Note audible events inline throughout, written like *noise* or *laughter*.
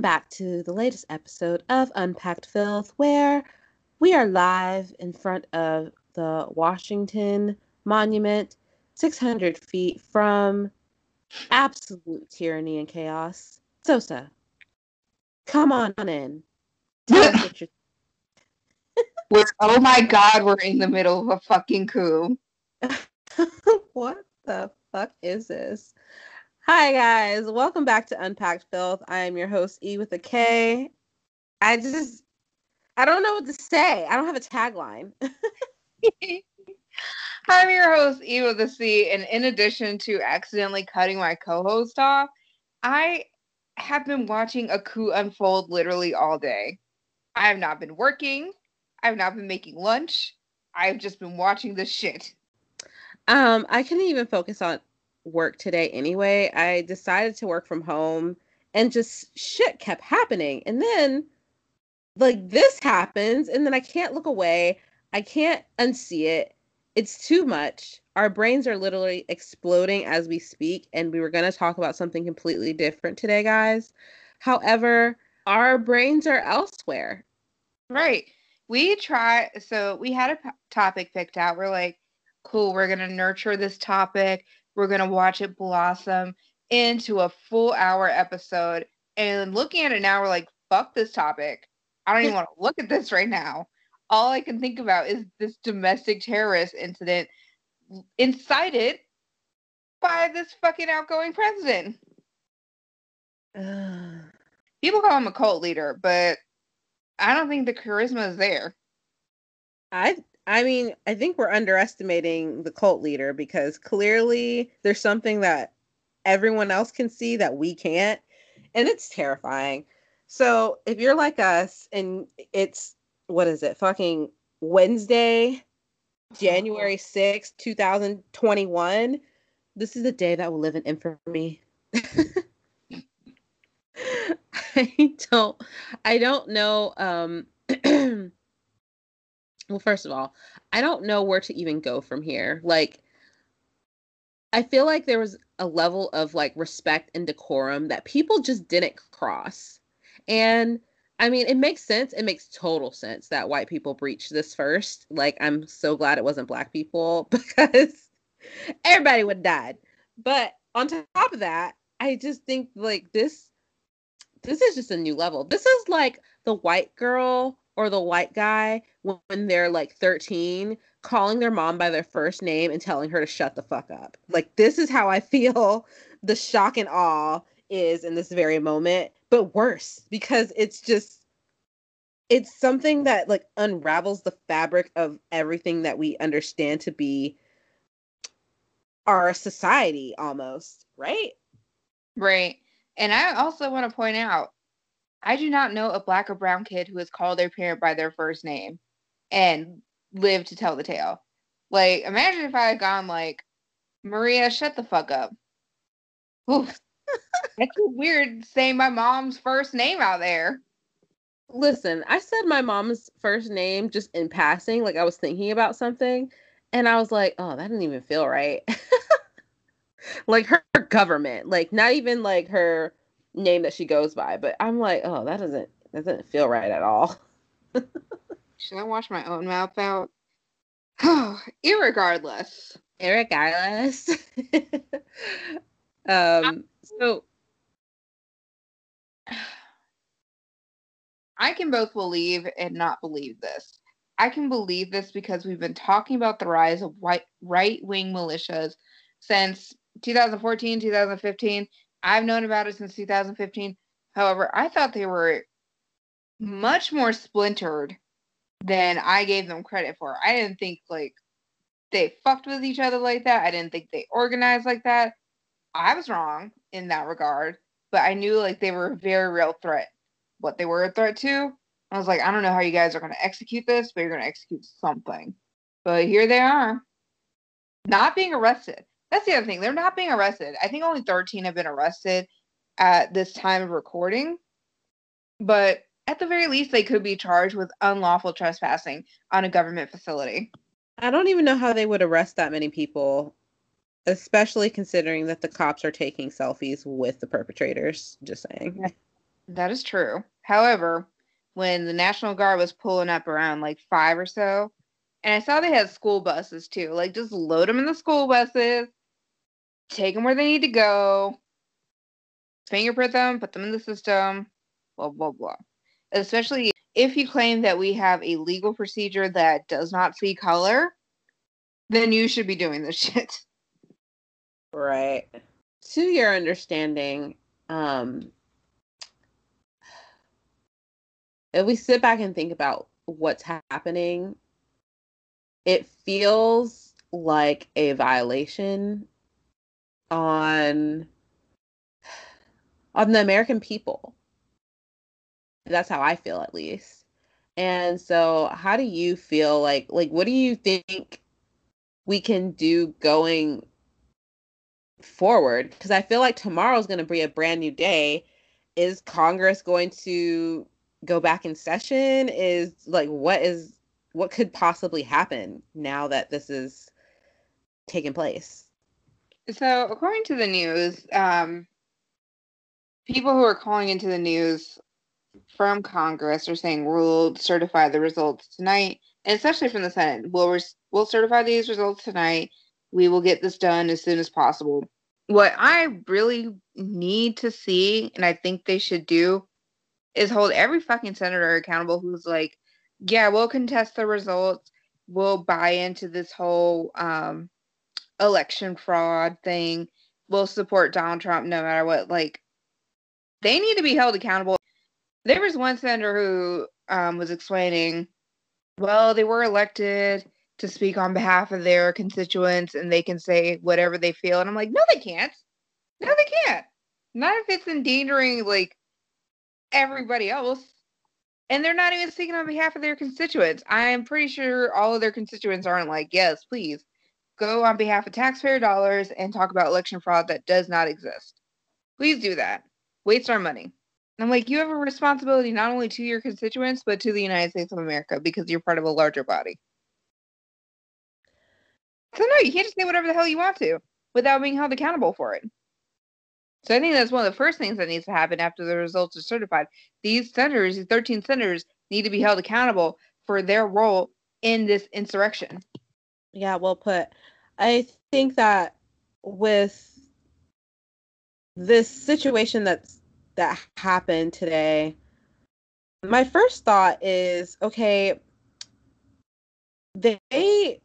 Welcome back to the latest episode of Unpacked Filth, where we are live in front of the Washington Monument, 600 feet from absolute tyranny and chaos. Sosa, come on in. *laughs* we're, oh my god, we're in the middle of a fucking coup. *laughs* what the fuck is this? Hi guys, welcome back to Unpacked Filth. I am your host E with a K. I just I don't know what to say. I don't have a tagline. *laughs* I'm your host E with a C, and in addition to accidentally cutting my co-host off, I have been watching a coup unfold literally all day. I have not been working. I've not been making lunch. I've just been watching this shit. Um, I couldn't even focus on work today anyway. I decided to work from home and just shit kept happening. And then like this happens and then I can't look away. I can't unsee it. It's too much. Our brains are literally exploding as we speak and we were going to talk about something completely different today, guys. However, our brains are elsewhere. Right. We try so we had a p- topic picked out. We're like, cool, we're going to nurture this topic we're going to watch it blossom into a full hour episode. And looking at it now, we're like, fuck this topic. I don't even *laughs* want to look at this right now. All I can think about is this domestic terrorist incident incited by this fucking outgoing president. *sighs* People call him a cult leader, but I don't think the charisma is there. I I mean, I think we're underestimating the cult leader because clearly there's something that everyone else can see that we can't, and it's terrifying. So if you're like us and it's what is it, fucking Wednesday, January 6th, 2021, this is a day that will live in infamy. *laughs* I don't I don't know um *clears throat* well first of all i don't know where to even go from here. Like i feel like there was a level of like respect and decorum that people just didn't cross. And i mean it makes sense. It makes total sense that white people breached this first. Like i'm so glad it wasn't black people *laughs* because everybody would have died. But on top of that i just think like this this is just a new level. This is like the white girl or the white guy when they're like 13 calling their mom by their first name and telling her to shut the fuck up. Like this is how I *laughs* feel the shock and awe is in this very moment, but worse because it's just it's something that like unravels the fabric of everything that we understand to be our society almost, right? Right. And I also want to point out I do not know a black or brown kid who has called their parent by their first name and lived to tell the tale. Like, imagine if I had gone like, Maria, shut the fuck up. Oof. *laughs* That's weird saying my mom's first name out there. Listen, I said my mom's first name just in passing, like I was thinking about something, and I was like, oh, that didn't even feel right. *laughs* like her government, like not even like her name that she goes by, but I'm like, oh, that doesn't that doesn't feel right at all. *laughs* Should I wash my own mouth out? Oh, *sighs* irregardless. Irregardless. *laughs* um so *sighs* I can both believe and not believe this. I can believe this because we've been talking about the rise of white right-wing militias since 2014, 2015, I've known about it since 2015. However, I thought they were much more splintered than I gave them credit for. I didn't think like they fucked with each other like that. I didn't think they organized like that. I was wrong in that regard, but I knew like they were a very real threat. What they were a threat to, I was like, I don't know how you guys are going to execute this, but you're going to execute something. But here they are, not being arrested. That's the other thing. They're not being arrested. I think only 13 have been arrested at this time of recording. But at the very least, they could be charged with unlawful trespassing on a government facility. I don't even know how they would arrest that many people, especially considering that the cops are taking selfies with the perpetrators. Just saying. That is true. However, when the National Guard was pulling up around like five or so, and I saw they had school buses too. Like just load them in the school buses, take them where they need to go, fingerprint them, put them in the system, blah blah blah. Especially if you claim that we have a legal procedure that does not see color, then you should be doing this *laughs* shit. Right. To your understanding, um, if we sit back and think about what's happening, it feels like a violation on on the American people. That's how I feel at least. And so how do you feel like like what do you think we can do going forward because I feel like tomorrow's going to be a brand new day. Is Congress going to go back in session? Is like what is what could possibly happen now that this is taking place? So, according to the news, um, people who are calling into the news from Congress are saying we'll certify the results tonight, and especially from the Senate, we'll res- we'll certify these results tonight. We will get this done as soon as possible. What I really need to see, and I think they should do, is hold every fucking senator accountable who's like, yeah, we'll contest the results. We'll buy into this whole um, election fraud thing. We'll support Donald Trump no matter what. Like, they need to be held accountable. There was one senator who um, was explaining, well, they were elected to speak on behalf of their constituents and they can say whatever they feel. And I'm like, no, they can't. No, they can't. Not if it's endangering like everybody else. And they're not even speaking on behalf of their constituents. I'm pretty sure all of their constituents aren't like, yes, please go on behalf of taxpayer dollars and talk about election fraud that does not exist. Please do that. Waste our money. And I'm like, you have a responsibility not only to your constituents, but to the United States of America because you're part of a larger body. So no, you can't just say whatever the hell you want to without being held accountable for it. So I think that's one of the first things that needs to happen after the results are certified. These senators, these 13 senators, need to be held accountable for their role in this insurrection. Yeah, well put. I think that with this situation that's that happened today, my first thought is okay, they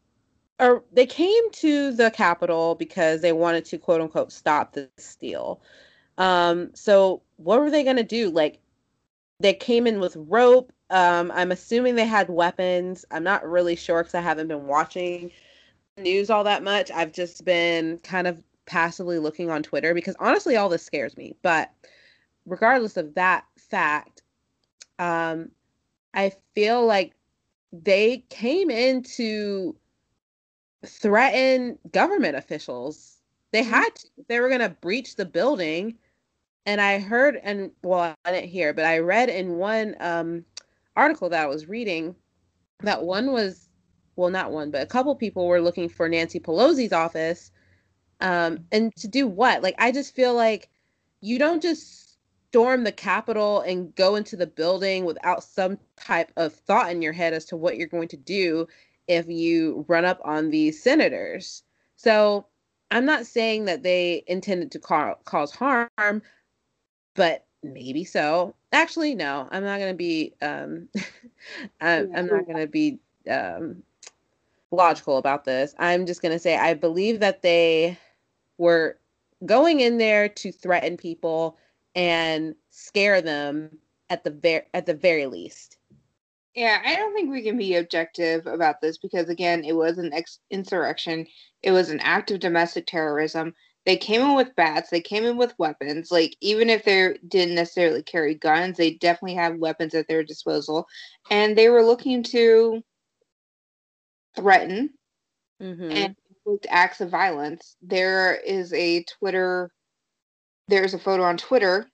or they came to the Capitol because they wanted to quote unquote stop the steal. Um, so what were they gonna do? Like they came in with rope. Um, I'm assuming they had weapons. I'm not really sure because I haven't been watching news all that much. I've just been kind of passively looking on Twitter because honestly, all this scares me. But regardless of that fact, um, I feel like they came into threaten government officials. They mm-hmm. had to. They were going to breach the building. And I heard, and well, I didn't hear, but I read in one um, article that I was reading that one was, well, not one, but a couple people were looking for Nancy Pelosi's office. Um, and to do what? Like, I just feel like you don't just storm the Capitol and go into the building without some type of thought in your head as to what you're going to do if you run up on these senators. So I'm not saying that they intended to ca- cause harm, but maybe so. Actually, no, I'm not going to be. Um, *laughs* I'm, I'm, not going to be um, logical about this. I'm just going to say I believe that they were going in there to threaten people and scare them at the very at the very least. Yeah, I don't think we can be objective about this because, again, it was an ex- insurrection. It was an act of domestic terrorism. They came in with bats. They came in with weapons. Like, even if they didn't necessarily carry guns, they definitely had weapons at their disposal. And they were looking to threaten mm-hmm. and inflict acts of violence. There is a Twitter, there's a photo on Twitter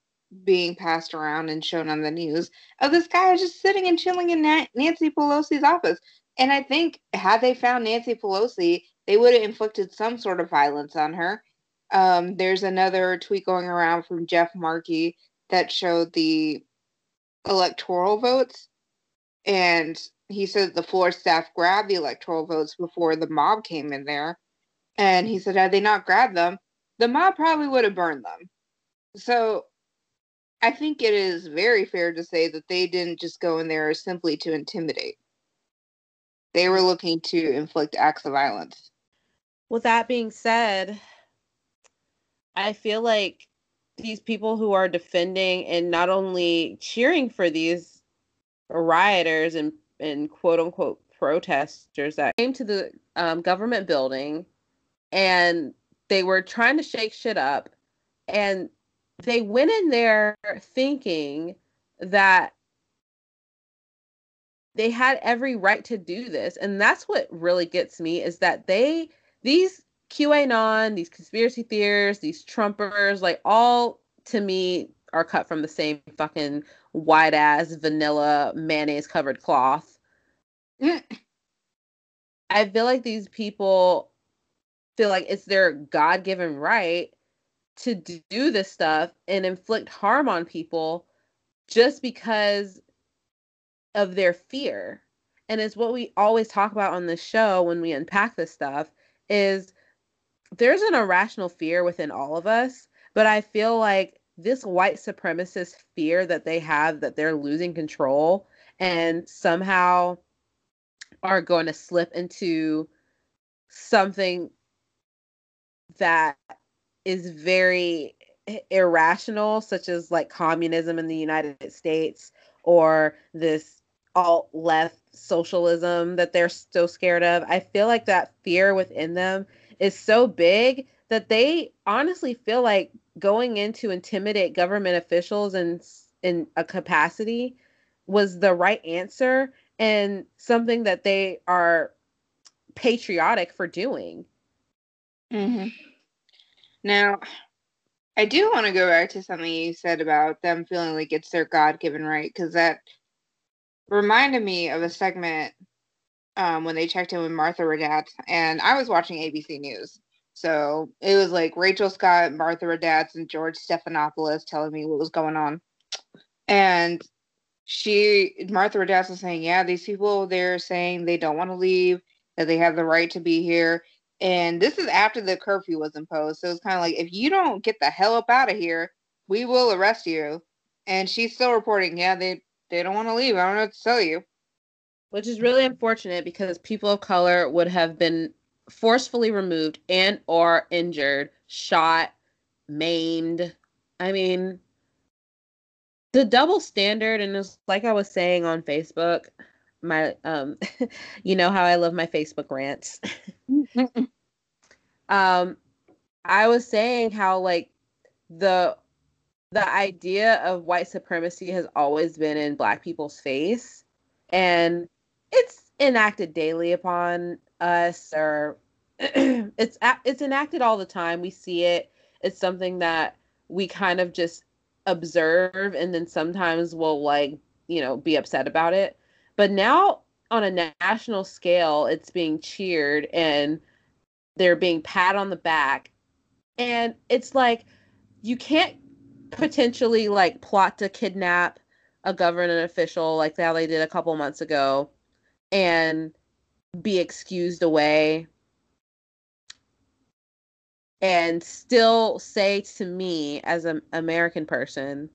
being passed around and shown on the news of this guy just sitting and chilling in Nancy Pelosi's office. And I think had they found Nancy Pelosi, they would have inflicted some sort of violence on her. Um, there's another tweet going around from Jeff Merkley that showed the electoral votes. And he said the floor staff grabbed the electoral votes before the mob came in there. And he said, had they not grabbed them, the mob probably would have burned them. So I think it is very fair to say that they didn't just go in there simply to intimidate. They were looking to inflict acts of violence. With that being said, I feel like these people who are defending and not only cheering for these rioters and, and quote unquote protesters that came to the um, government building and they were trying to shake shit up and they went in there thinking that they had every right to do this. And that's what really gets me is that they these qanon these conspiracy theorists these trumpers like all to me are cut from the same fucking white ass vanilla mayonnaise covered cloth *laughs* i feel like these people feel like it's their god-given right to do this stuff and inflict harm on people just because of their fear. And it's what we always talk about on this show when we unpack this stuff is there's an irrational fear within all of us, but I feel like this white supremacist fear that they have that they're losing control and somehow are going to slip into something that is very irrational, such as like communism in the United States or this alt left socialism that they're so scared of. I feel like that fear within them is so big that they honestly feel like going in to intimidate government officials in in a capacity was the right answer and something that they are patriotic for doing. Mm-hmm. Now, I do want to go back to something you said about them feeling like it's their God given right, because that reminded me of a segment um, when they checked in with Martha Raddatz, and I was watching ABC News. So it was like Rachel Scott, Martha Raddatz, and George Stephanopoulos telling me what was going on. And she, Martha Raddatz was saying, yeah, these people, they're saying they don't want to leave, that they have the right to be here. And this is after the curfew was imposed. So it's kind of like, if you don't get the hell up out of here, we will arrest you. And she's still reporting, yeah, they, they don't want to leave. I don't know what to tell you. Which is really unfortunate because people of color would have been forcefully removed and or injured, shot, maimed. I mean, the double standard, and it's like I was saying on Facebook, my um *laughs* you know how I love my Facebook rants. *laughs* um I was saying how like the the idea of white supremacy has always been in black people's face and it's enacted daily upon us or *clears throat* it's it's enacted all the time. We see it. It's something that we kind of just observe and then sometimes we'll like you know be upset about it. But now on a national scale, it's being cheered and they're being pat on the back. And it's like you can't potentially like plot to kidnap a government official like how they did a couple months ago and be excused away and still say to me as an American person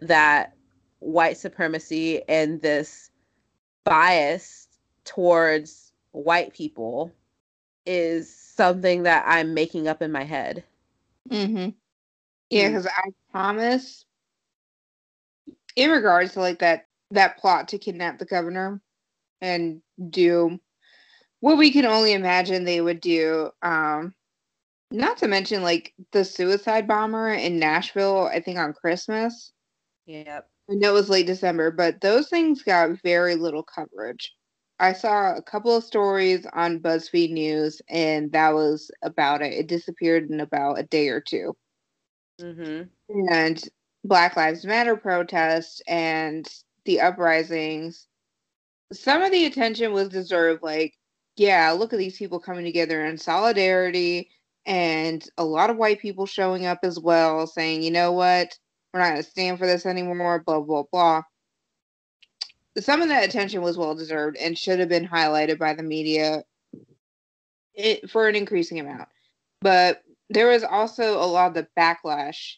that white supremacy and this bias towards white people is something that I'm making up in my head. Mm-hmm. Yeah, because I promise, in regards to like that that plot to kidnap the governor and do what we can only imagine they would do. Um, not to mention like the suicide bomber in Nashville, I think on Christmas. Yep. I know it was late December, but those things got very little coverage. I saw a couple of stories on BuzzFeed News, and that was about it. It disappeared in about a day or 2 mm-hmm. And Black Lives Matter protests and the uprisings, some of the attention was deserved. Like, yeah, look at these people coming together in solidarity, and a lot of white people showing up as well, saying, you know what? we're not going to stand for this anymore, blah, blah, blah. Some of that attention was well deserved and should have been highlighted by the media it, for an increasing amount. But there was also a lot of the backlash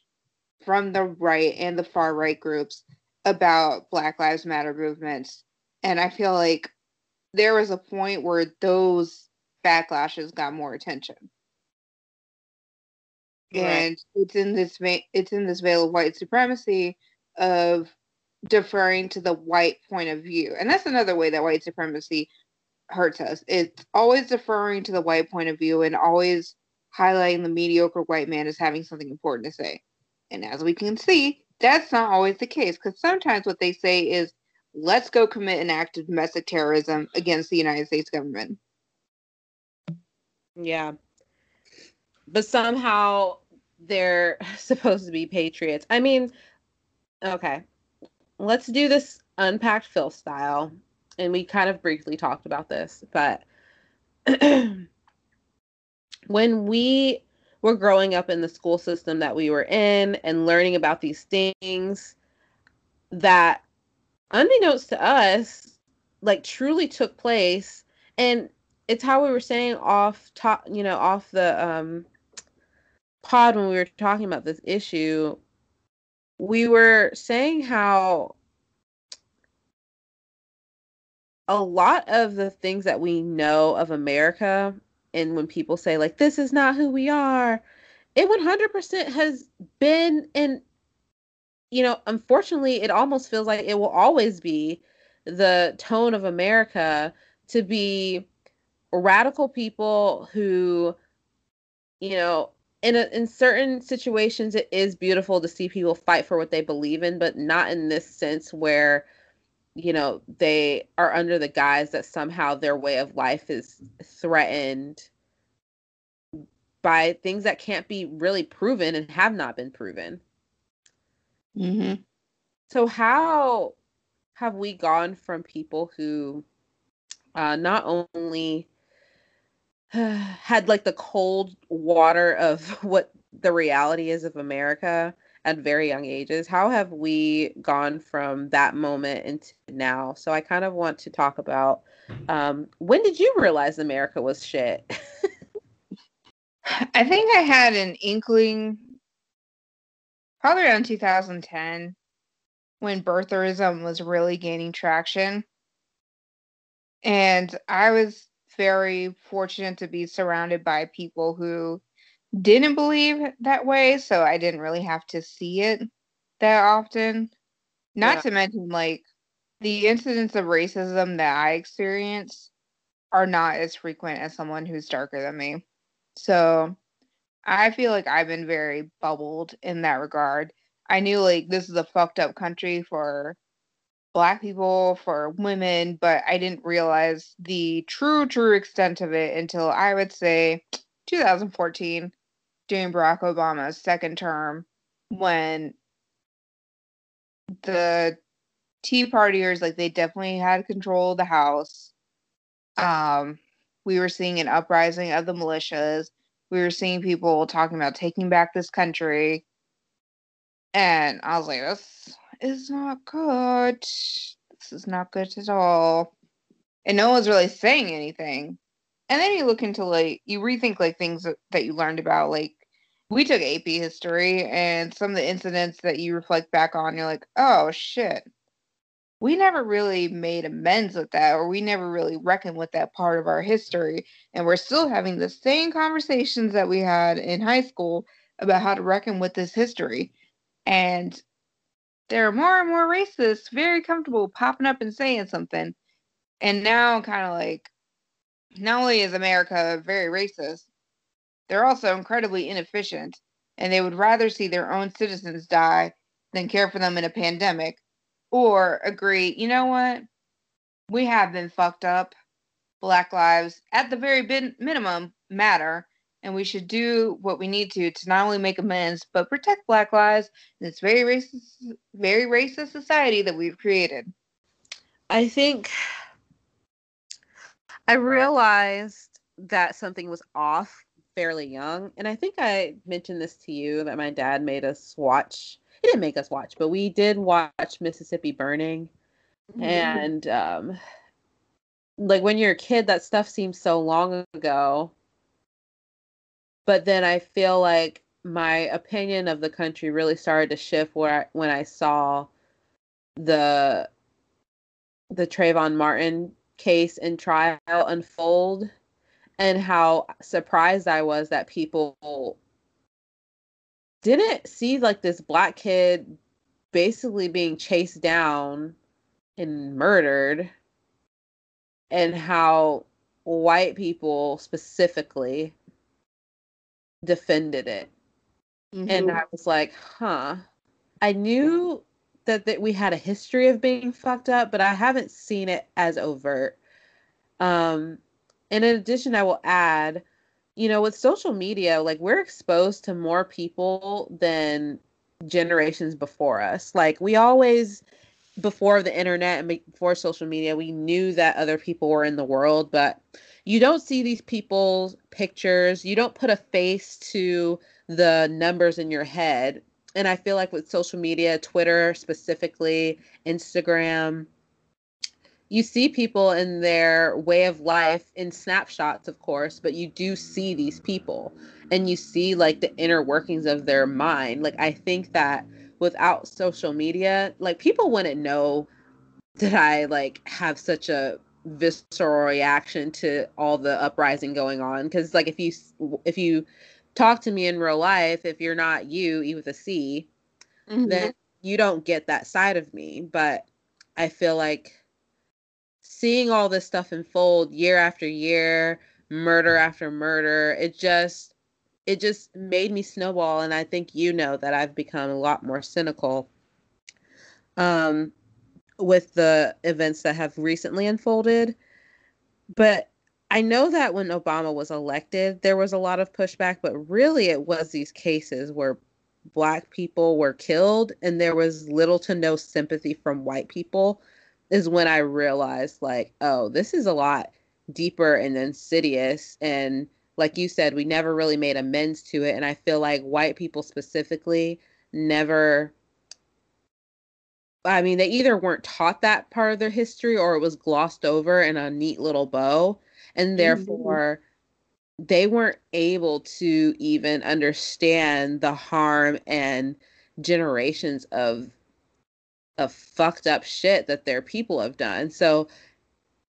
from the right and the far right groups about Black Lives Matter movements. And I feel like there was a point where those backlashes got more attention. Right. And it's in this va- it's in this veil of white supremacy of deferring to the white point of view. And that's another way that white supremacy hurts us. It's always deferring to the white point of view and always highlighting the mediocre white man as having something important to say. And as we can see, that's not always the case because sometimes what they say is, let's go commit an act of domestic terrorism against the United States government. Yeah. But somehow they're *laughs* supposed to be patriots. I mean, okay. Let's do this unpacked Filth style. And we kind of briefly talked about this, but *clears throat* when we were growing up in the school system that we were in and learning about these things that unbeknownst to us like truly took place. And it's how we were saying off top you know off the um pod when we were talking about this issue we were saying how a lot of the things that we know of America and when people say like this is not who we are it 100% has been and you know unfortunately it almost feels like it will always be the tone of america to be radical people who you know in a, in certain situations it is beautiful to see people fight for what they believe in but not in this sense where you know they are under the guise that somehow their way of life is threatened by things that can't be really proven and have not been proven mm-hmm. so how have we gone from people who uh, not only *sighs* had like the cold water of *laughs* what the reality is of America at very young ages. How have we gone from that moment into now? So I kind of want to talk about um, when did you realize America was shit? *laughs* I think I had an inkling probably around 2010 when birtherism was really gaining traction. And I was very fortunate to be surrounded by people who didn't believe that way, so I didn't really have to see it that often. Not yeah. to mention, like, the incidents of racism that I experience are not as frequent as someone who's darker than me. So I feel like I've been very bubbled in that regard. I knew, like, this is a fucked up country for black people, for women, but I didn't realize the true, true extent of it until I would say 2014 during Barack Obama's second term when the Tea Partiers, like they definitely had control of the House. Um, we were seeing an uprising of the militias. We were seeing people talking about taking back this country. And I was like, this is not good. This is not good at all. And no one's really saying anything. And then you look into like, you rethink like things that, that you learned about, like we took AP history and some of the incidents that you reflect back on, you're like, oh shit. We never really made amends with that, or we never really reckoned with that part of our history. And we're still having the same conversations that we had in high school about how to reckon with this history. And there are more and more racists very comfortable popping up and saying something. And now, kind of like, not only is America very racist, they're also incredibly inefficient, and they would rather see their own citizens die than care for them in a pandemic, or agree, you know what? We have been fucked up. Black lives, at the very bin- minimum, matter, and we should do what we need to to not only make amends but protect Black lives in this very racist, very racist society that we've created. I think I realized that something was off fairly young. And I think I mentioned this to you that my dad made us watch. Didn't make us watch, but we did watch Mississippi Burning. Mm-hmm. And um like when you're a kid that stuff seems so long ago. But then I feel like my opinion of the country really started to shift where I, when I saw the the Trayvon Martin case and trial unfold and how surprised I was that people didn't see like this black kid basically being chased down and murdered and how white people specifically defended it. Mm-hmm. And I was like, huh. I knew that, that we had a history of being fucked up, but I haven't seen it as overt. Um, and in addition, I will add, you know, with social media, like we're exposed to more people than generations before us. Like we always, before the internet and before social media, we knew that other people were in the world, but you don't see these people's pictures. You don't put a face to the numbers in your head. And I feel like with social media, Twitter specifically, Instagram, you see people in their way of life in snapshots, of course, but you do see these people and you see like the inner workings of their mind. Like, I think that without social media, like people wouldn't know that I like have such a visceral reaction to all the uprising going on because like if you if you talk to me in real life if you're not you e with a C, mm-hmm. then you don't get that side of me but i feel like seeing all this stuff unfold year after year murder after murder it just it just made me snowball and i think you know that i've become a lot more cynical um with the events that have recently unfolded. But I know that when Obama was elected, there was a lot of pushback, but really it was these cases where black people were killed and there was little to no sympathy from white people is when I realized like, oh, this is a lot deeper and insidious and like you said, we never really made amends to it and I feel like white people specifically never I mean, they either weren't taught that part of their history or it was glossed over in a neat little bow and mm-hmm. therefore mm-hmm. they weren't able to even understand the harm and generations of of fucked up shit that their people have done. So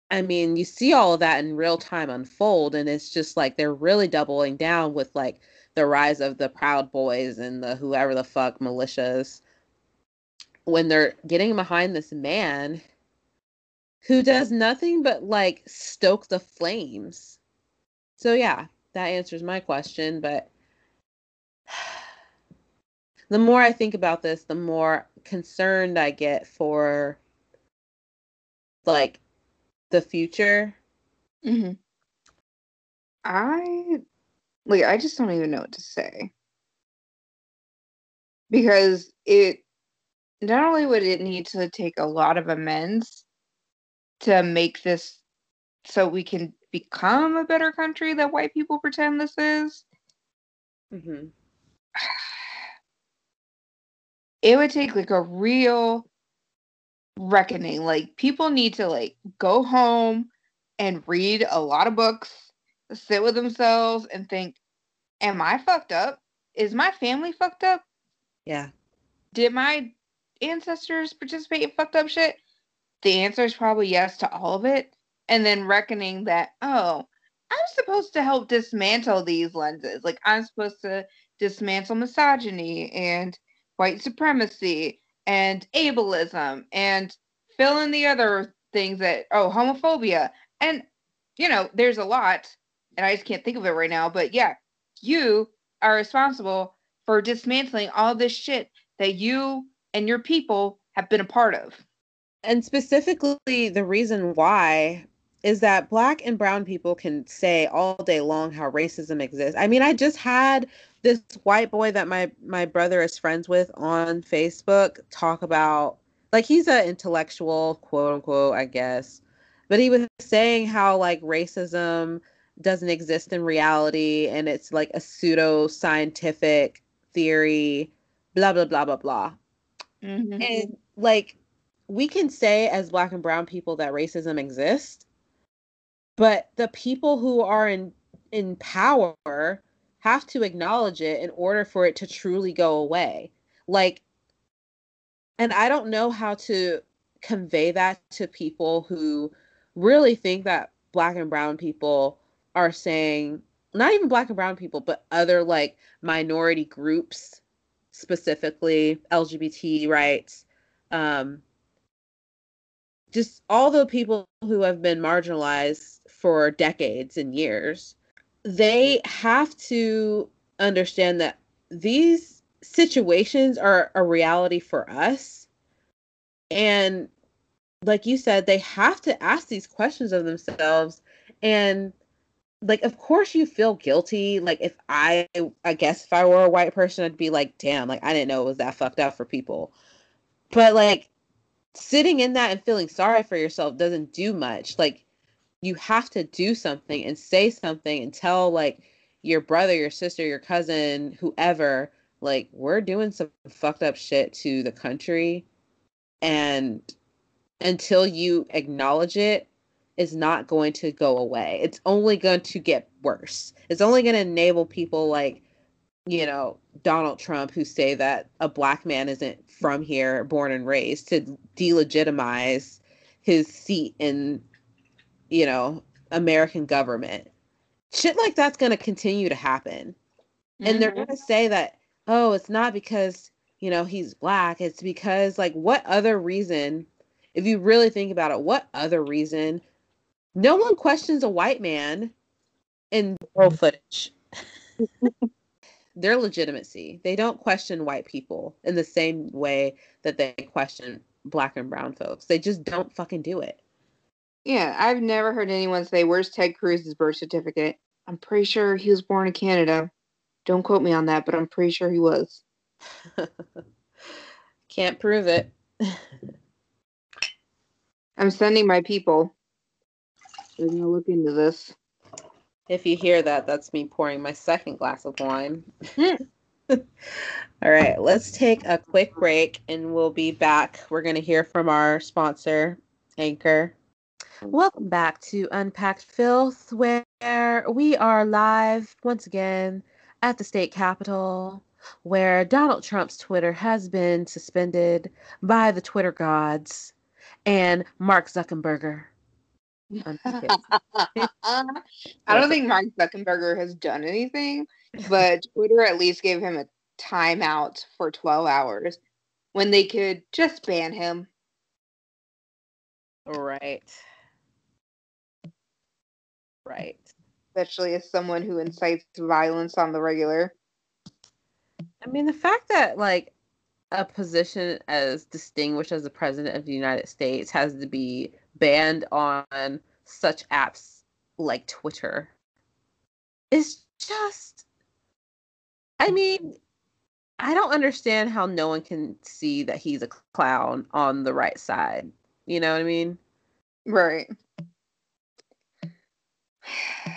I mean, you see all of that in real time unfold and it's just like they're really doubling down with like the rise of the Proud Boys and the whoever the fuck militias when they're getting behind this man who does nothing but like stoke the flames. So yeah, that answers my question, but *sighs* the more I think about this, the more concerned I get for like the future. hmm I like I just don't even know what to say. Because it not only would it need to take a lot of amends to make this so we can become a better country that white people pretend this is. Mm-hmm. *sighs* *sighs* It would take like a real reckoning. Like people need to like go home and read a lot of books, sit with themselves and think, am I fucked up? Is my family fucked up? Yeah. Did my ancestors participate in fucked up shit? the answer is probably yes to all of it. And then reckoning that, oh, I'm supposed to help dismantle these lenses. Like, I'm supposed to dismantle misogyny and white supremacy and ableism and fill in the other things that, oh, homophobia. And, you know, there's a lot, and I just can't think of it right now. But yeah, you are responsible for dismantling all this shit that you and your people have been a part of and specifically the reason why is that black and brown people can say all day long how racism exists. I mean, I just had this white boy that my my brother is friends with on Facebook talk about like he's an intellectual, quote unquote, I guess. But he was saying how like racism doesn't exist in reality and it's like a pseudo scientific theory, blah blah blah blah blah. Mm-hmm. And like we can say as black and brown people that racism exists, but the people who are in in power have to acknowledge it in order for it to truly go away. Like and I don't know how to convey that to people who really think that black and brown people are saying not even black and brown people but other like minority groups specifically lgbt rights um just all the people who have been marginalized for decades and years they have to understand that these situations are a reality for us. And like you said they have to ask these questions of themselves. And like of course you feel guilty. Like if i i guess if i were a white person i'd be like damn like i didn't know it was that fucked up for people. But like sitting in that and feeling sorry for yourself doesn't do much. Like you have to do something and say something and tell like your brother your sister your cousin whoever like we're doing some fucked up shit to the country and until you acknowledge it is not going to go away. It's only going to get worse. It's only going to enable people like, you know, Donald Trump who say that a black man isn't from here, born and raised, to delegitimize his seat in, you know, American government. Shit like that's going to continue to happen. Mm-hmm. And they're mm-hmm. going to say that, oh, it's not because, you know, he's black. It's because, like, what other reason, if you really think about it, what other reason no one questions a white man in roll footage. Their legitimacy. They don't question white people in the same way that they question black and brown folks. They just don't fucking do it. Yeah, I've never heard anyone say, Where's Ted Cruz's birth certificate? I'm pretty sure he was born in Canada. Don't quote me on that, but I'm pretty sure he was. *laughs* Can't prove it. *laughs* I'm sending my people we're gonna look into this. If you hear that, that's me pouring my second glass of wine. Hmm. *laughs* All right, let's take a quick break and we'll be back. We're going to hear from our sponsor, Anchor. Welcome back to Unpacked Filth, where we are live once again at the state capitol, where Donald Trump's Twitter has been suspended by the Twitter gods and Mark Zuckerberg *laughs* I don't think Mark Zuckerberg has done anything, but *laughs* Twitter at least gave him a timeout for 12 hours when they could just ban him. Right. Right. Especially as someone who incites violence on the regular. I mean, the fact that, like, a position as distinguished as the president of the United States has to be banned on such apps like Twitter is just I mean, I don't understand how no one can see that he's a clown on the right side. You know what I mean? Right. *sighs*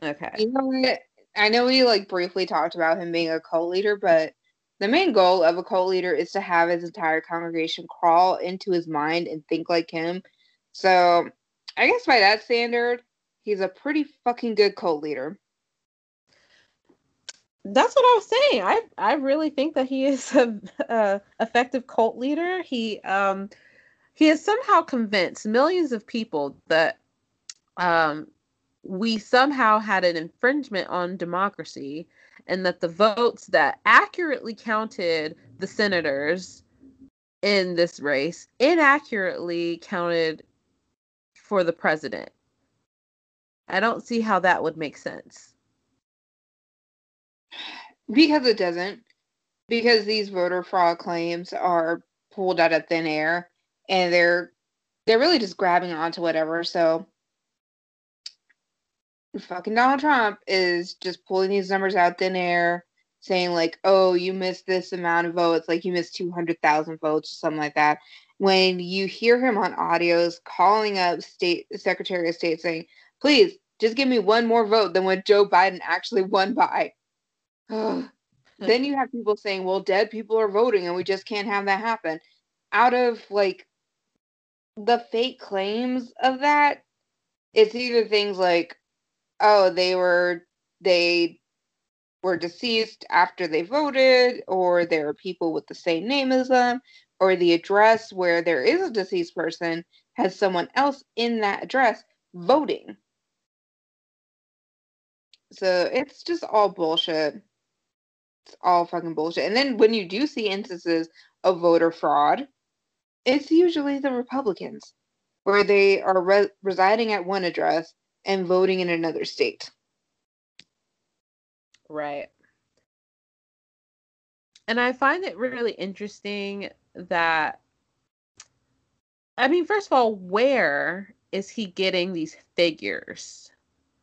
Okay. You know what? I know we like briefly talked about him being a cult leader, but the main goal of a cult leader is to have his entire congregation crawl into his mind and think like him so I guess by that standard, he's a pretty fucking good cult leader. That's what I was saying. I I really think that he is a, a effective cult leader. He um he has somehow convinced millions of people that um we somehow had an infringement on democracy and that the votes that accurately counted the senators in this race inaccurately counted for the president. I don't see how that would make sense. Because it doesn't. Because these voter fraud claims are pulled out of thin air and they're they're really just grabbing onto whatever. So fucking Donald Trump is just pulling these numbers out thin air, saying like, "Oh, you missed this amount of votes, like you missed two hundred thousand votes, or something like that." when you hear him on audios calling up state secretary of state saying please just give me one more vote than what joe biden actually won by *sighs* then you have people saying, well, dead people are voting and we just can't have that happen. Out of like the fake claims of that, it's either things like, oh, they were they were deceased after they voted, or there are people with the same name as them, or the address where there is a deceased person has someone else in that address voting. So it's just all bullshit. It's all fucking bullshit. And then when you do see instances of voter fraud, it's usually the Republicans where they are re- residing at one address and voting in another state. Right. And I find it really interesting that I mean, first of all, where is he getting these figures?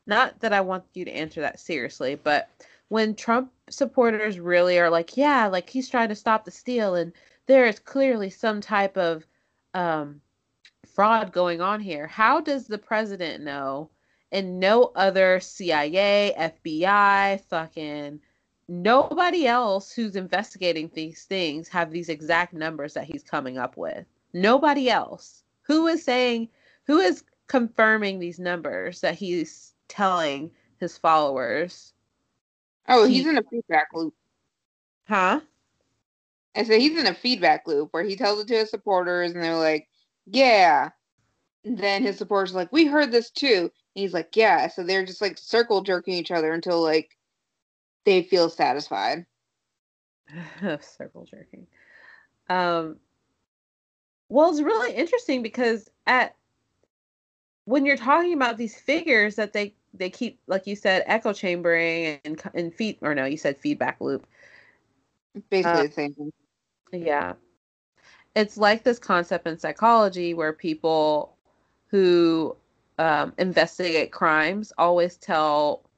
Not that I want you to answer that seriously, but when Trump supporters really are like, yeah, like he's trying to stop the steal, and there is clearly some type of um, fraud going on here. How does the president know, and no other CIA, FBI, fucking nobody else who's investigating these things have these exact numbers that he's coming up with? Nobody else. Who is saying? Who is confirming these numbers that he's telling his followers. Oh, he, he's in a feedback loop. Huh? I said he's in a feedback loop where he tells it to his supporters and they're like, yeah. And then his supporters are like, we heard this too. He's like, yeah. So they're just like circle jerking each other until like they feel satisfied. *laughs* circle jerking. Um, well, it's really interesting because at when you're talking about these figures that they they keep like you said echo chambering and and feed or no you said feedback loop basically uh, the same thing yeah it's like this concept in psychology where people who um, investigate crimes always tell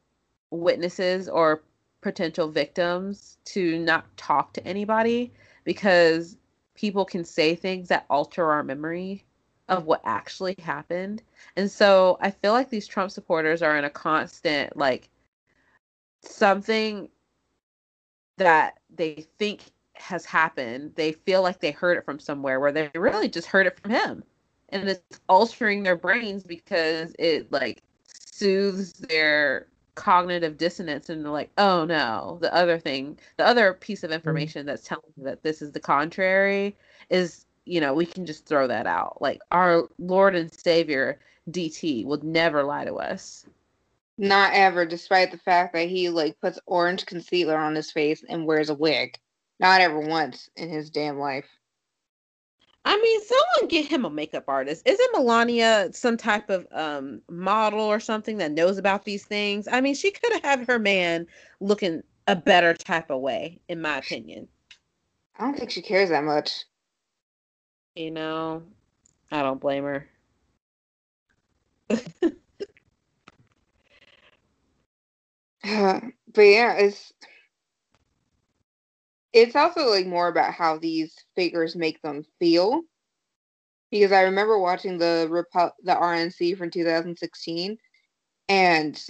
witnesses or potential victims to not talk to anybody because people can say things that alter our memory of what actually happened. And so I feel like these Trump supporters are in a constant like something that they think has happened. They feel like they heard it from somewhere where they really just heard it from him. And it's altering their brains because it like soothes their cognitive dissonance and they're like, oh no, the other thing, the other piece of mm-hmm. information that's telling me that this is the contrary is you know, we can just throw that out. Like our Lord and Savior DT would never lie to us. Not ever, despite the fact that he like puts orange concealer on his face and wears a wig. Not ever once in his damn life. I mean, someone get him a makeup artist. Isn't Melania some type of um, model or something that knows about these things? I mean, she could have had her man looking a better type of way, in my opinion. I don't think she cares that much. You know, I don't blame her. *sighs* but yeah, it's it's also like more about how these figures make them feel. Because I remember watching the Repu- the RNC from 2016, and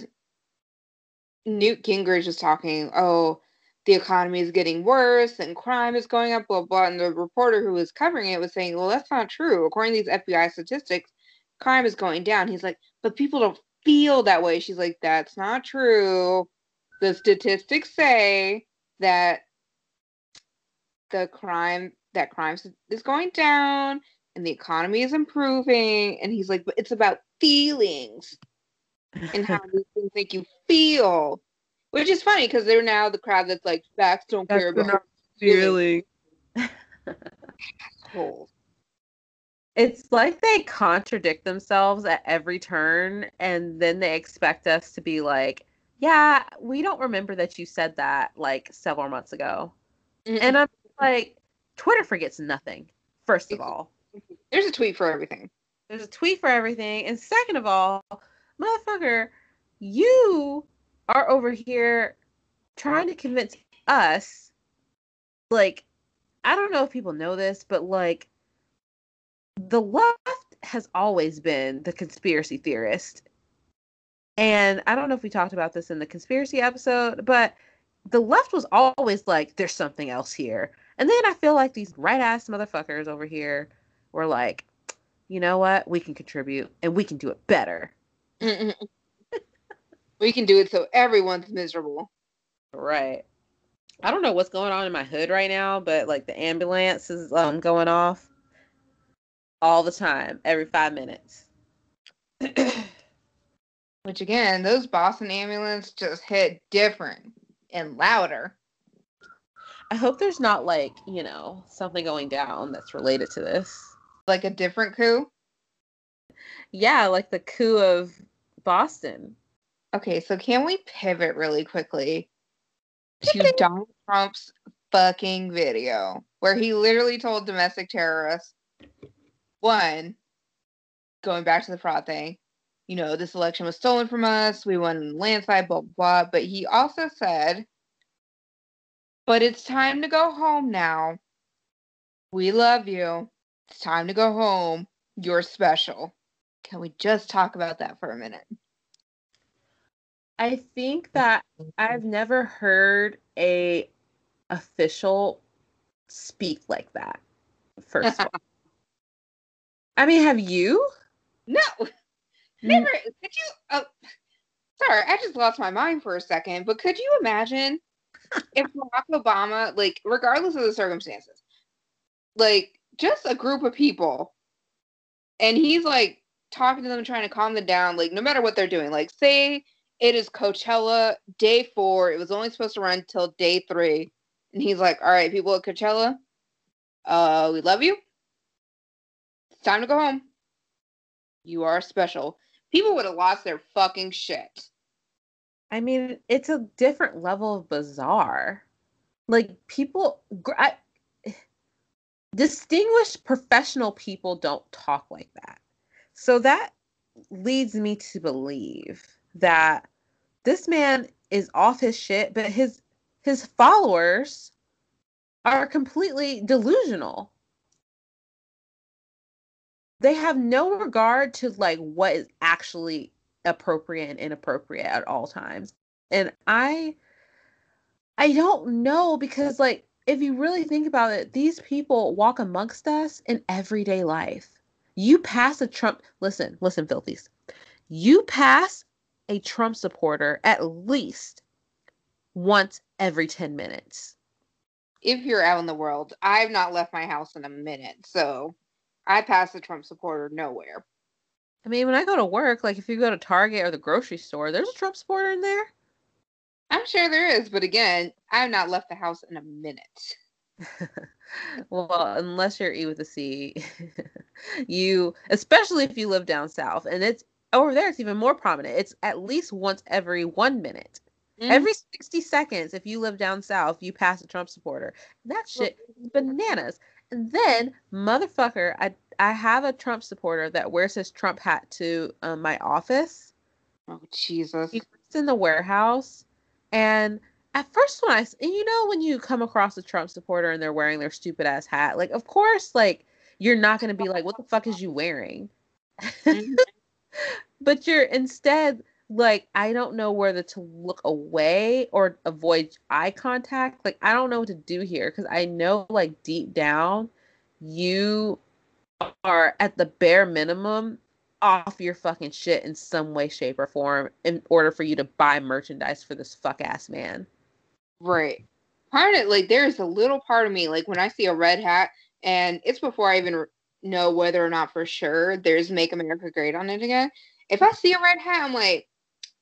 Newt Gingrich was talking, oh, the economy is getting worse and crime is going up, blah, blah. And the reporter who was covering it was saying, well, that's not true. According to these FBI statistics, crime is going down. He's like, but people don't feel that way. She's like, that's not true. The statistics say that the crime that crime is going down and the economy is improving and he's like but it's about feelings and how *laughs* these things make you feel which is funny because they're now the crowd that's like facts don't that's care about *laughs* feeling. it's like they contradict themselves at every turn and then they expect us to be like, yeah, we don't remember that you said that like several months ago. Mm-hmm. And I'm like, Twitter forgets nothing, first of mm-hmm. all. There's a tweet for everything. There's a tweet for everything. And second of all, motherfucker, you are over here trying to convince us like I don't know if people know this, but like the left has always been the conspiracy theorist. And I don't know if we talked about this in the conspiracy episode, but the left was always like, there's something else here. And then I feel like these right ass motherfuckers over here were like, you know what? We can contribute and we can do it better. we can do it so everyone's miserable. Right. I don't know what's going on in my hood right now, but like the ambulance is um, going off all the time, every five minutes. *clears throat* Which again, those Boston ambulance just hit different and louder. I hope there's not like, you know, something going down that's related to this. Like a different coup? Yeah, like the coup of Boston. Okay, so can we pivot really quickly to Donald Trump's fucking video where he literally told domestic terrorists, one, going back to the fraud thing, you know, this election was stolen from us, we won landslide, blah, blah, blah. But he also said, but it's time to go home now. We love you. It's time to go home. You're special. Can we just talk about that for a minute? I think that I've never heard a official speak like that. First of all. *laughs* I mean, have you? No. Never. Could you? Uh, sorry, I just lost my mind for a second. But could you imagine if Barack Obama, like, regardless of the circumstances, like, just a group of people, and he's like talking to them, trying to calm them down, like, no matter what they're doing. Like, say it is Coachella day four. It was only supposed to run till day three, and he's like, "All right, people at Coachella, uh, we love you. It's time to go home. You are special." people would have lost their fucking shit. I mean, it's a different level of bizarre. Like people, I, *sighs* distinguished professional people don't talk like that. So that leads me to believe that this man is off his shit, but his his followers are completely delusional they have no regard to like what is actually appropriate and inappropriate at all times. And I I don't know because like if you really think about it, these people walk amongst us in everyday life. You pass a Trump listen, listen, filthies. You pass a Trump supporter at least once every 10 minutes. If you're out in the world, I've not left my house in a minute, so I pass a Trump supporter nowhere. I mean, when I go to work, like if you go to Target or the grocery store, there's a Trump supporter in there. I'm sure there is, but again, I've not left the house in a minute. *laughs* well, unless you're E with a C, *laughs* you, especially if you live down south, and it's over there, it's even more prominent. It's at least once every one minute. Mm-hmm. Every 60 seconds, if you live down south, you pass a Trump supporter. That shit bananas. And then, motherfucker, I I have a Trump supporter that wears his Trump hat to um, my office. Oh Jesus! He works in the warehouse, and at first when I, and you know, when you come across a Trump supporter and they're wearing their stupid ass hat, like of course, like you're not gonna be like, what the fuck is you wearing? Mm-hmm. *laughs* but you're instead like I don't know whether to look away or avoid eye contact. Like I don't know what to do here because I know like deep down you are at the bare minimum off your fucking shit in some way, shape, or form in order for you to buy merchandise for this fuck ass man. Right. Part of it, like, there's a little part of me, like, when I see a red hat, and it's before I even re- know whether or not for sure there's Make America Great on it again. If I see a red hat, I'm like,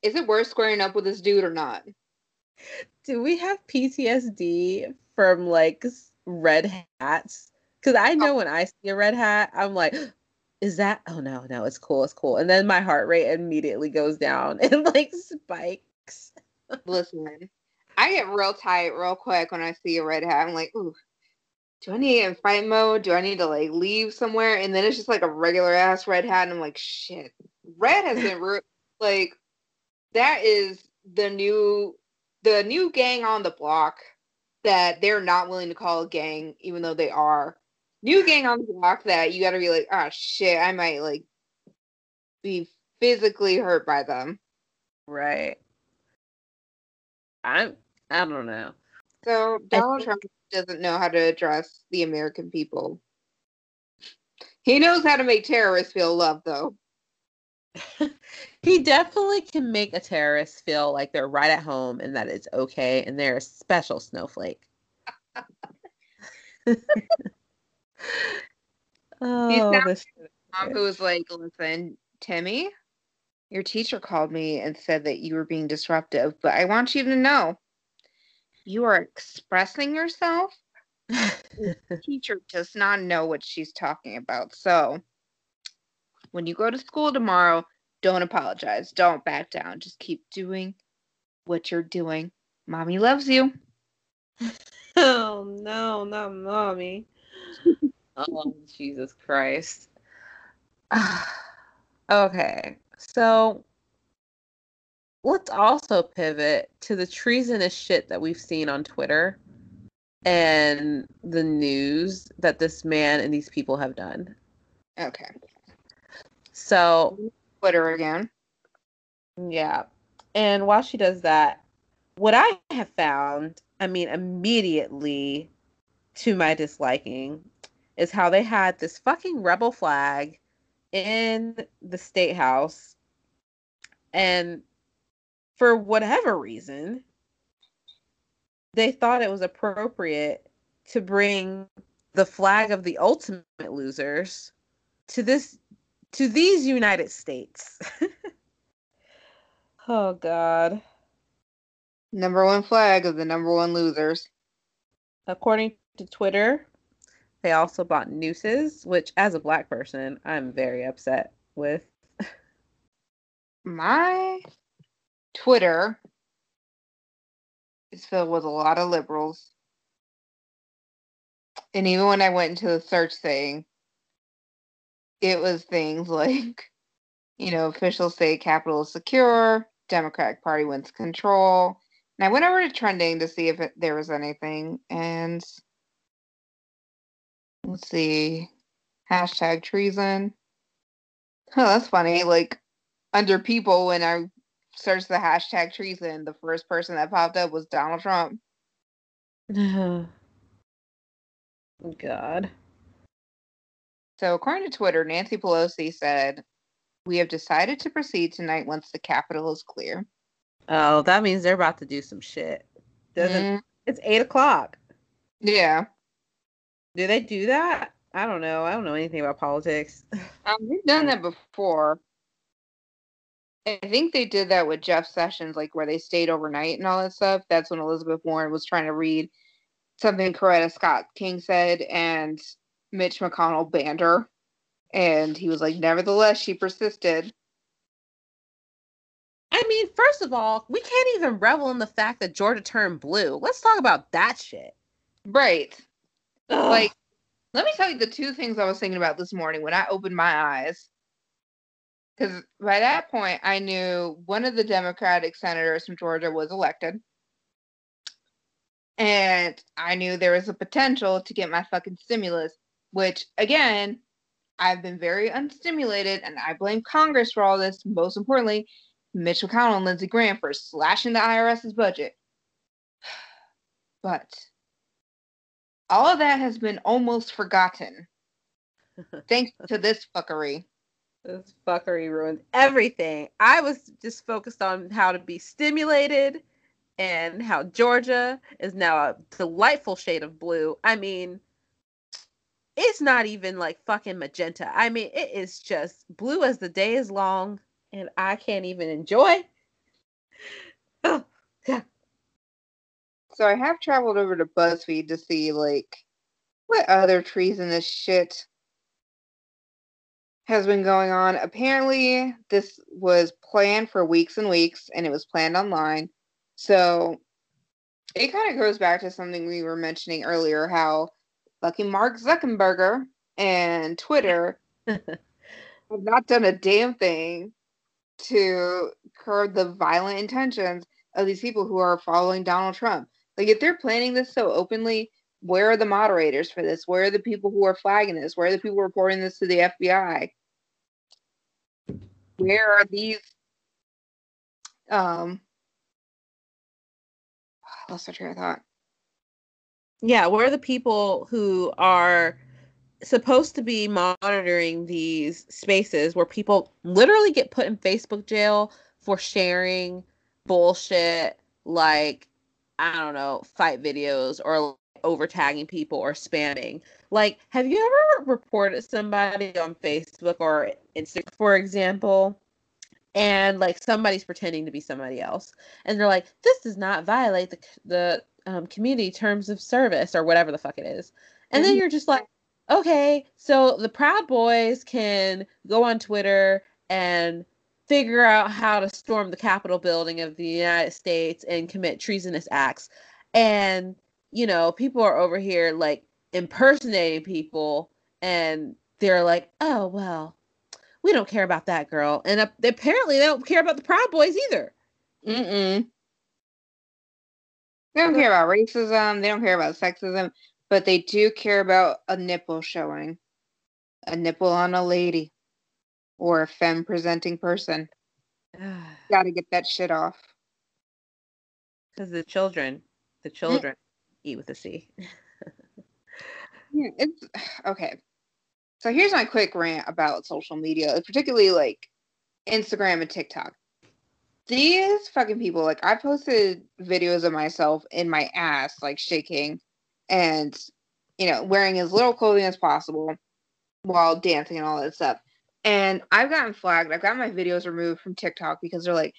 is it worth squaring up with this dude or not? Do we have PTSD from like red hats? Because I oh. know oh. when I see a red hat, I'm like, *gasps* is that? Oh no, no, it's cool, it's cool. And then my heart rate immediately goes down *laughs* and like spikes. *laughs* Listen, I get real tight real quick when I see a red hat. I'm like, ooh, do I need to in fight mode? Do I need to like leave somewhere? And then it's just like a regular ass red hat, and I'm like, shit. Red has been *laughs* like that is the new the new gang on the block that they're not willing to call a gang, even though they are. New gang on the block that you gotta be like, oh shit, I might like be physically hurt by them. Right. I'm I don't know. So Donald Trump doesn't know how to address the American people. He knows how to make terrorists feel loved, though. *laughs* he definitely can make a terrorist feel like they're right at home and that it's okay and they're a special snowflake. *laughs* *laughs* *laughs* oh, this Mom, who was like, "Listen, Timmy, your teacher called me and said that you were being disruptive, but I want you to know, you are expressing yourself. The *laughs* teacher does not know what she's talking about. So, when you go to school tomorrow, don't apologize. Don't back down. Just keep doing what you're doing. Mommy loves you." *laughs* oh no, not mommy. Oh Jesus Christ. *sighs* okay, so let's also pivot to the treasonous shit that we've seen on Twitter and the news that this man and these people have done. Okay. So Twitter again. Yeah. And while she does that, what I have found, I mean, immediately to my disliking, is how they had this fucking rebel flag in the state house. And for whatever reason, they thought it was appropriate to bring the flag of the ultimate losers to this to these United States. *laughs* oh god. Number one flag of the number one losers. According to Twitter, they also bought nooses, which as a black person, I'm very upset with. My Twitter is filled with a lot of liberals. And even when I went into the search thing, it was things *laughs* like, you know, officials say Capitol is secure, Democratic Party wins control. And I went over to trending to see if it, there was anything. And let's see, hashtag treason. Oh, that's funny. Like under people, when I searched the hashtag treason, the first person that popped up was Donald Trump. *sighs* God. So, according to Twitter, Nancy Pelosi said, We have decided to proceed tonight once the Capitol is clear. Oh, that means they're about to do some shit. Doesn't Mm, it's eight o'clock. yeah. Do they do that? I don't know. I don't know anything about politics. *laughs* Um, we've done that before. I think they did that with Jeff Sessions, like where they stayed overnight and all that stuff. That's when Elizabeth Warren was trying to read something Coretta Scott King said, and Mitch McConnell banned her. And he was like, Nevertheless, she persisted. I mean, first of all, we can't even revel in the fact that Georgia turned blue. Let's talk about that shit. Right. Ugh. Like, let me tell you the two things I was thinking about this morning when I opened my eyes. Because by that point, I knew one of the Democratic senators from Georgia was elected. And I knew there was a potential to get my fucking stimulus, which, again, I've been very unstimulated, and I blame Congress for all this. Most importantly, Mitch McConnell and Lindsey Graham for slashing the IRS's budget. *sighs* But all of that has been almost forgotten *laughs* thanks to this fuckery. This fuckery ruined everything. I was just focused on how to be stimulated and how Georgia is now a delightful shade of blue. I mean, it's not even like fucking magenta. I mean, it is just blue as the day is long, and I can't even enjoy. *laughs* Oh, yeah. So I have traveled over to BuzzFeed to see like what other treasonous shit has been going on. Apparently, this was planned for weeks and weeks, and it was planned online. So it kind of goes back to something we were mentioning earlier, how fucking Mark Zuckerberg and Twitter *laughs* have not done a damn thing to curb the violent intentions of these people who are following Donald Trump. Like, if they're planning this so openly, where are the moderators for this? Where are the people who are flagging this? Where are the people reporting this to the FBI? Where are these? Um, *sighs* lost my train of thought. Yeah, where are the people who are supposed to be monitoring these spaces where people literally get put in Facebook jail for sharing bullshit like I don't know, fight videos or over tagging people or spamming. Like, have you ever reported somebody on Facebook or Instagram, for example, and like somebody's pretending to be somebody else, and they're like, "This does not violate the the um, community terms of service or whatever the fuck it is," and mm-hmm. then you're just like, "Okay, so the Proud Boys can go on Twitter and." Figure out how to storm the Capitol building of the United States and commit treasonous acts. And, you know, people are over here like impersonating people and they're like, oh, well, we don't care about that girl. And uh, apparently they don't care about the Proud Boys either. Mm-mm. They don't care about racism. They don't care about sexism, but they do care about a nipple showing. A nipple on a lady or a femme presenting person. *sighs* Gotta get that shit off. Because the children, the children eat with a C. *laughs* yeah, it's *sighs* okay. So here's my quick rant about social media, particularly like Instagram and TikTok. These fucking people, like I posted videos of myself in my ass, like shaking and you know, wearing as little clothing as possible while dancing and all that stuff. And I've gotten flagged. I've got my videos removed from TikTok because they're like,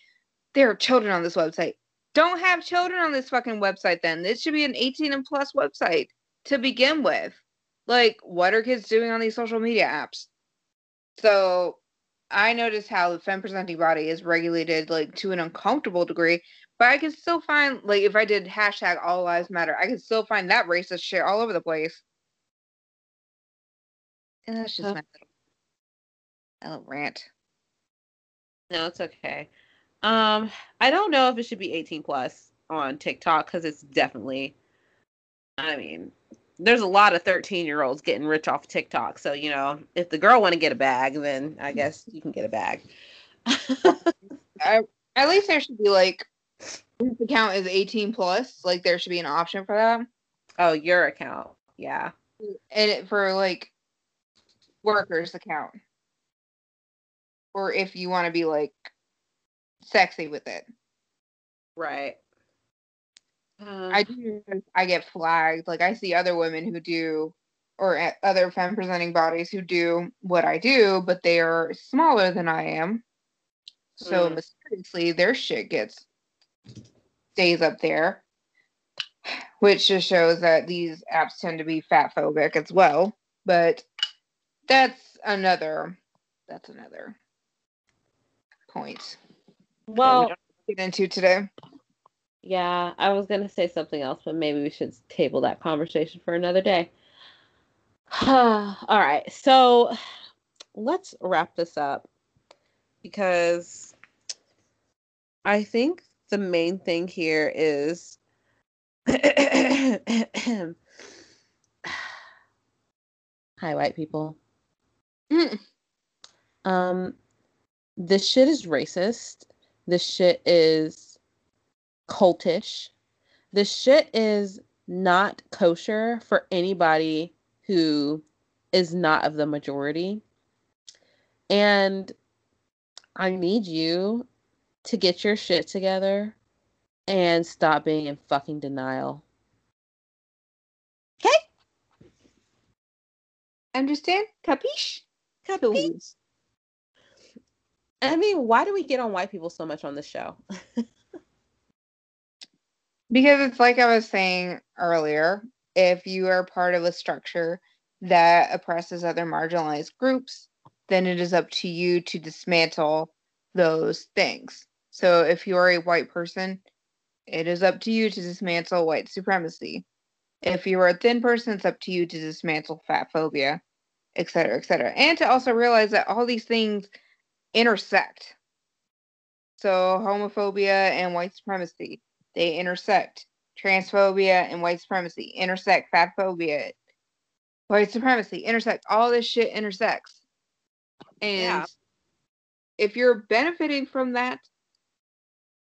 there are children on this website. Don't have children on this fucking website then. This should be an 18 and plus website to begin with. Like, what are kids doing on these social media apps? So I noticed how the femme presenting body is regulated like to an uncomfortable degree, but I can still find like if I did hashtag all lives matter, I can still find that racist shit all over the place. And that's just my I don't rant. No, it's okay. Um, I don't know if it should be 18 plus on TikTok because it's definitely. I mean, there's a lot of 13 year olds getting rich off TikTok. So you know, if the girl want to get a bag, then I guess you can get a bag. *laughs* I, at least there should be like, this account is 18 plus. Like there should be an option for that. Oh, your account, yeah. And it, for like workers account or if you want to be like sexy with it. Right. Uh, I do. I get flagged. Like I see other women who do, or other femme presenting bodies who do what I do, but they are smaller than I am. So mm. mysteriously, their shit gets stays up there, which just shows that these apps tend to be fat phobic as well. But that's another. That's another points. Well, we get into today. Yeah, I was gonna say something else, but maybe we should table that conversation for another day. *sighs* All right, so let's wrap this up because I think the main thing here is *coughs* hi white people. Mm. Um this shit is racist. This shit is cultish. This shit is not kosher for anybody who is not of the majority. And I need you to get your shit together and stop being in fucking denial. Okay? Understand? Capiche? Capiche? I mean, why do we get on white people so much on this show? *laughs* because it's like I was saying earlier, if you are part of a structure that oppresses other marginalized groups, then it is up to you to dismantle those things. So if you're a white person, it is up to you to dismantle white supremacy. If you're a thin person, it's up to you to dismantle fat phobia, et cetera, et cetera. And to also realize that all these things intersect. So homophobia and white supremacy, they intersect. Transphobia and white supremacy intersect. Fatphobia, white supremacy intersect. All this shit intersects. And yeah. if you're benefiting from that,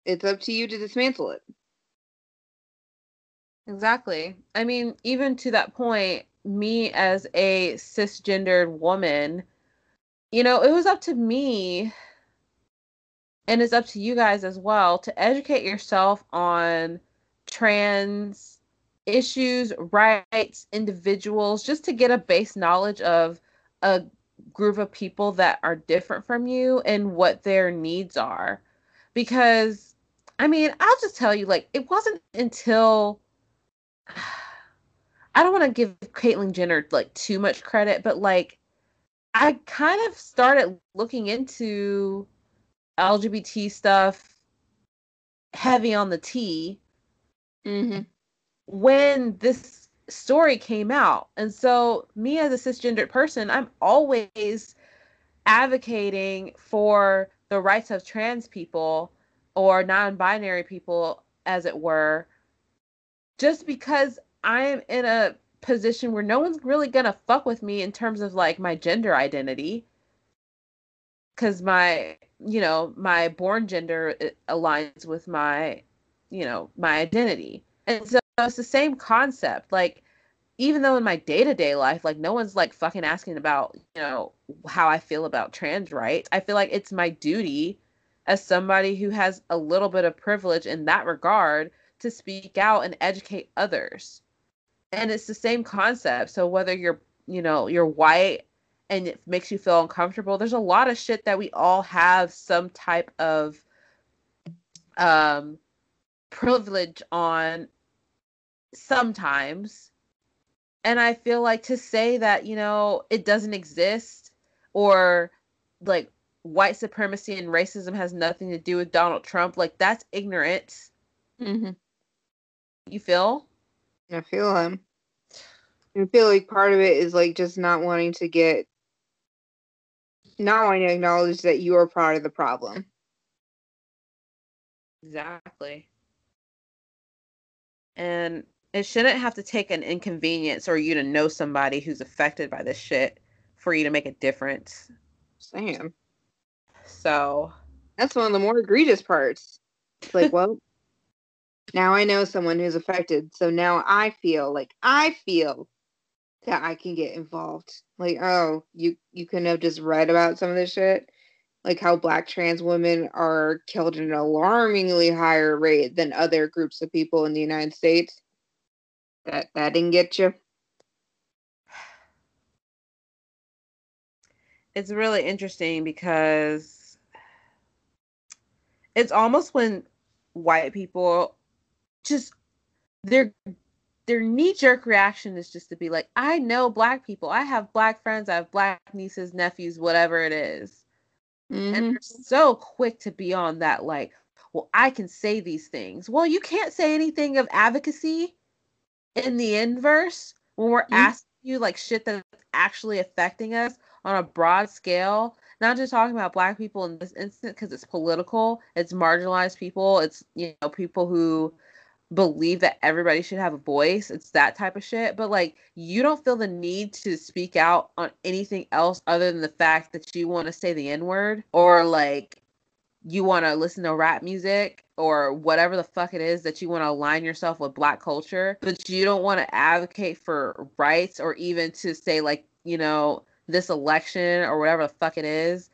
it's up to you to dismantle it. Exactly. I mean, even to that point, me as a cisgendered woman, you know, it was up to me and it's up to you guys as well to educate yourself on trans issues, rights, individuals, just to get a base knowledge of a group of people that are different from you and what their needs are. Because, I mean, I'll just tell you, like, it wasn't until *sighs* I don't want to give Caitlyn Jenner like too much credit, but like I kind of started looking into LGBT stuff heavy on the T Mm-hmm. when this story came out. And so, me as a cisgendered person, I'm always advocating for the rights of trans people or non binary people, as it were, just because I'm in a position where no one's really gonna fuck with me in terms of like my gender identity. Cause my, you know, my born gender eh, aligns with my, you know, my identity. And so it's the same concept. Like, even though in my day to day life, like no one's like fucking asking about, you know, how I feel about trans rights. I feel like it's my duty as somebody who has a little bit of privilege in that regard to speak out and educate others. And it's the same concept. So whether you're, you know, you're white and it makes you feel uncomfortable, there's a lot of shit that we all have some type of um privilege on sometimes. And I feel like to say that, you know, it doesn't exist or like white supremacy and racism has nothing to do with Donald Trump, like that's ignorant. Mm-hmm. You feel? I feel him. I feel like part of it is like just not wanting to get, not wanting to acknowledge that you are part of the problem. Exactly. And it shouldn't have to take an inconvenience or you to know somebody who's affected by this shit for you to make a difference. Sam. So that's one of the more egregious parts. It's like, *laughs* well, now I know someone who's affected, so now I feel like I feel that I can get involved. Like, oh, you you couldn't have just read about some of this shit, like how black trans women are killed at an alarmingly higher rate than other groups of people in the United States. That that didn't get you. It's really interesting because it's almost when white people just their their knee jerk reaction is just to be like, I know black people. I have black friends. I have black nieces, nephews, whatever it is. Mm-hmm. And they're so quick to be on that, like, well, I can say these things. Well, you can't say anything of advocacy in the inverse when we're mm-hmm. asking you like shit that's actually affecting us on a broad scale not just talking about black people in this instance because it's political it's marginalized people it's you know people who believe that everybody should have a voice it's that type of shit but like you don't feel the need to speak out on anything else other than the fact that you want to say the n word or like you want to listen to rap music or whatever the fuck it is that you want to align yourself with black culture, but you don't want to advocate for rights or even to say like, you know, this election or whatever the fuck it is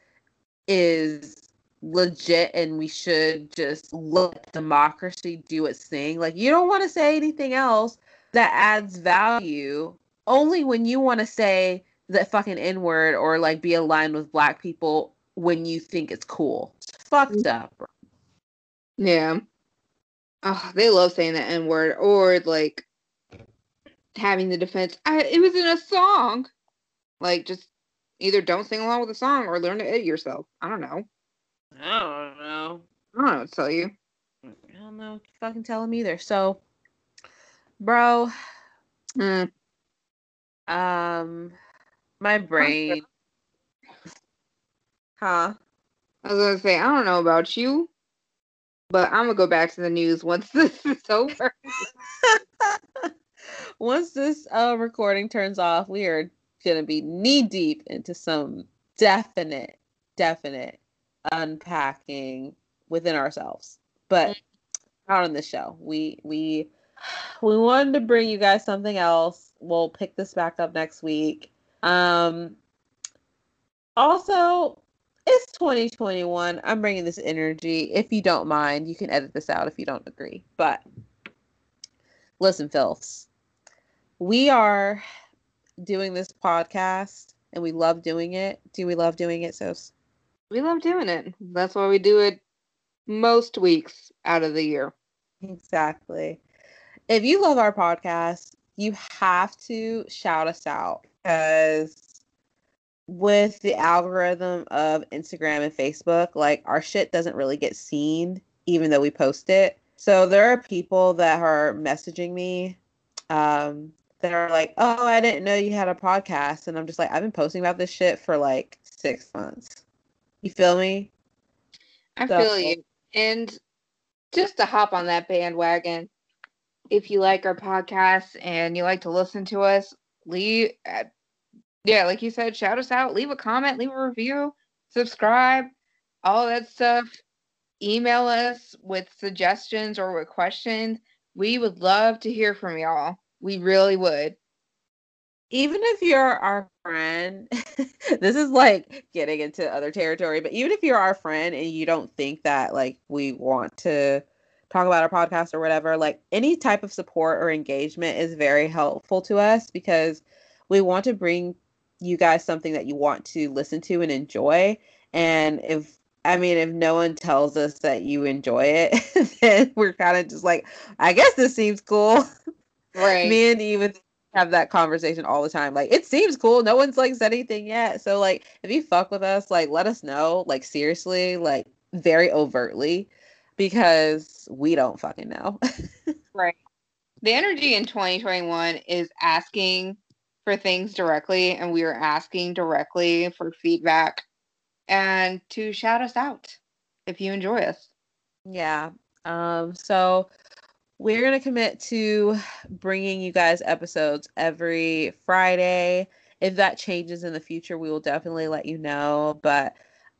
is legit and we should just let democracy do its thing. Like you don't want to say anything else that adds value only when you want to say the fucking N word or like be aligned with black people when you think it's cool. It's fucked up. Yeah. Oh, they love saying the N word or like having the defense. I, it was in a song. Like, just either don't sing along with the song or learn to edit yourself. I don't know. I don't know. I don't know what to tell you. I don't know. Fucking tell him either. So, bro. Mm. Um, my brain. Huh? I was gonna say I don't know about you, but I'm gonna go back to the news once *laughs* this is over. *laughs* once this uh, recording turns off, we are gonna be knee deep into some definite, definite unpacking within ourselves. But mm. not on this show. We we *sighs* we wanted to bring you guys something else. We'll pick this back up next week. Um, also, it's 2021. I'm bringing this energy. If you don't mind, you can edit this out if you don't agree. But listen, Phils, we are doing this podcast and we love doing it. Do we love doing it, Sos? We love doing it. That's why we do it most weeks out of the year. Exactly. If you love our podcast, you have to shout us out because with the algorithm of Instagram and Facebook, like our shit doesn't really get seen even though we post it. So there are people that are messaging me um, that are like, "Oh, I didn't know you had a podcast," and I'm just like, "I've been posting about this shit for like six months." You feel me? I so, feel you. And just to hop on that bandwagon, if you like our podcast and you like to listen to us, leave. Uh, yeah, like you said, shout us out, leave a comment, leave a review, subscribe, all that stuff. Email us with suggestions or with questions. We would love to hear from y'all. We really would. Even if you're our friend, *laughs* this is like getting into other territory, but even if you're our friend and you don't think that like we want to talk about our podcast or whatever, like any type of support or engagement is very helpful to us because we want to bring you guys something that you want to listen to and enjoy. And if I mean, if no one tells us that you enjoy it, *laughs* then we're kind of just like, I guess this seems cool. *laughs* Right. Me and even have that conversation all the time. Like, it seems cool. No one's like said anything yet. So, like, if you fuck with us, like, let us know. Like, seriously, like, very overtly, because we don't fucking know. *laughs* right. The energy in 2021 is asking for things directly, and we are asking directly for feedback and to shout us out if you enjoy us. Yeah. Um, so we're going to commit to bringing you guys episodes every Friday. If that changes in the future, we will definitely let you know. But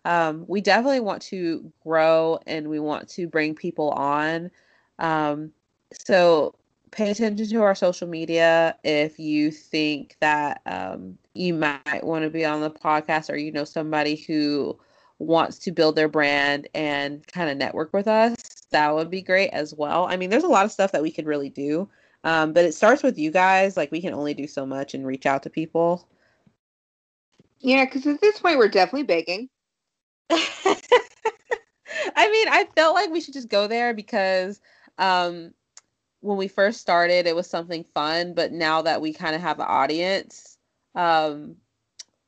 um, we definitely want to grow and we want to bring people on. Um, so pay attention to our social media if you think that um, you might want to be on the podcast or you know somebody who wants to build their brand and kind of network with us that would be great as well. I mean there's a lot of stuff that we could really do um, but it starts with you guys like we can only do so much and reach out to people. Yeah because at this point we're definitely begging. *laughs* I mean i felt like we should just go there because um, when we first started, it was something fun, but now that we kind of have an audience, um,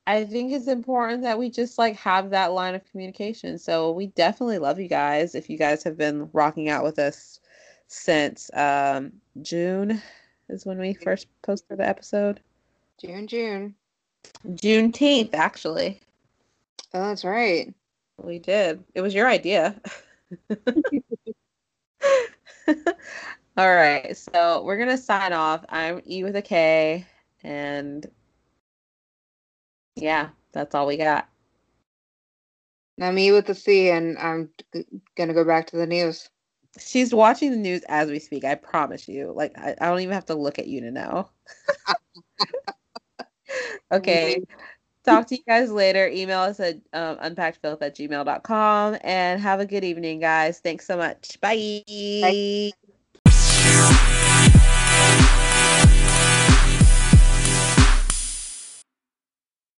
I think it's important that we just like have that line of communication. So we definitely love you guys. If you guys have been rocking out with us since um, June is when we first posted the episode. June, June. Juneteenth, actually. Oh, that's right. We did. It was your idea. *laughs* All right, so we're gonna sign off. I'm E with a K, and yeah, that's all we got. Now me with the C, and I'm gonna go back to the news. She's watching the news as we speak. I promise you. Like I, I don't even have to look at you to know. *laughs* okay. Talk to you guys later. Email us at um, unpackedfilth at gmail.com and have a good evening, guys. Thanks so much. Bye. Bye.